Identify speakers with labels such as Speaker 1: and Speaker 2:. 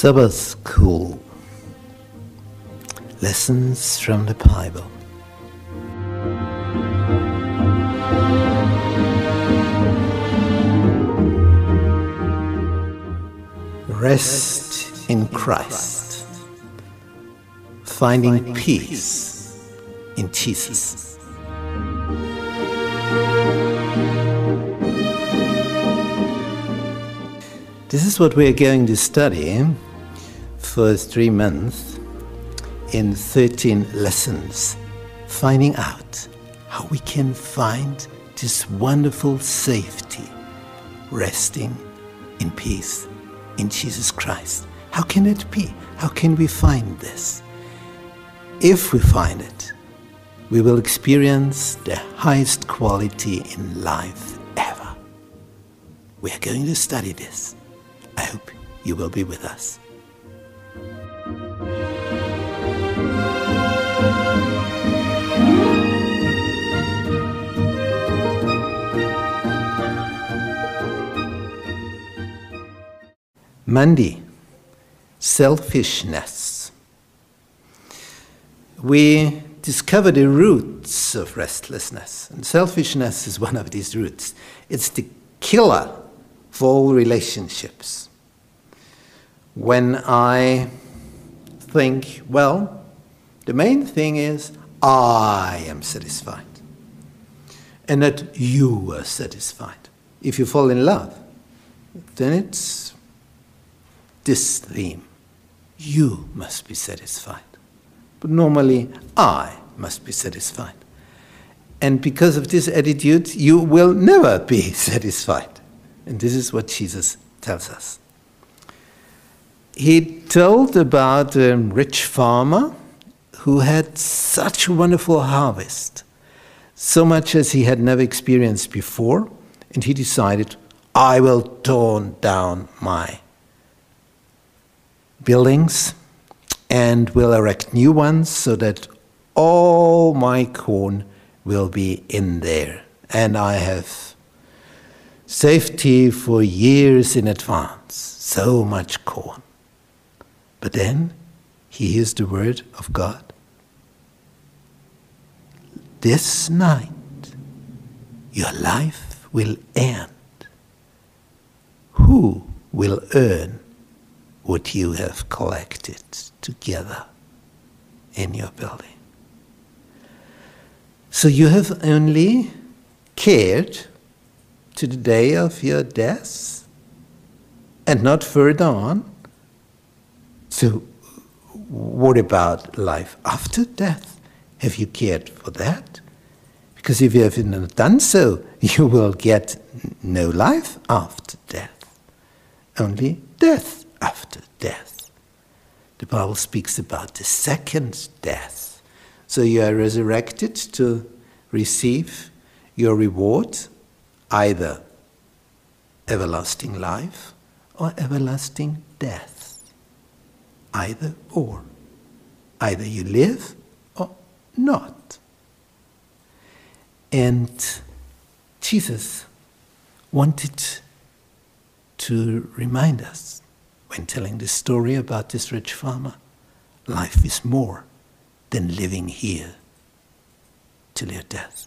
Speaker 1: Sabbath School Lessons from the Bible. Rest in Christ. Finding peace in Jesus. This is what we're going to study for three months in 13 lessons, finding out how we can find this wonderful safety, resting in peace in Jesus Christ. How can it be? How can we find this? If we find it, we will experience the highest quality in life ever. We are going to study this. I hope you will be with us. Monday, selfishness. We discover the roots of restlessness, and selfishness is one of these roots. It's the killer for all relationships. When I think, well, the main thing is I am satisfied and that you are satisfied. If you fall in love, then it's this theme. You must be satisfied. But normally, I must be satisfied. And because of this attitude, you will never be satisfied. And this is what Jesus tells us. He told about a rich farmer who had such a wonderful harvest, so much as he had never experienced before, and he decided, I will torn down my buildings and will erect new ones so that all my corn will be in there. And I have safety for years in advance. So much corn. But then he hears the word of God. This night your life will end. Who will earn what you have collected together in your building? So you have only cared to the day of your death and not further on. So, what about life after death? Have you cared for that? Because if you have not done so, you will get no life after death, only death after death. The Bible speaks about the second death. So you are resurrected to receive your reward, either everlasting life or everlasting death. Either or. Either you live or not. And Jesus wanted to remind us when telling this story about this rich farmer life is more than living here till your death.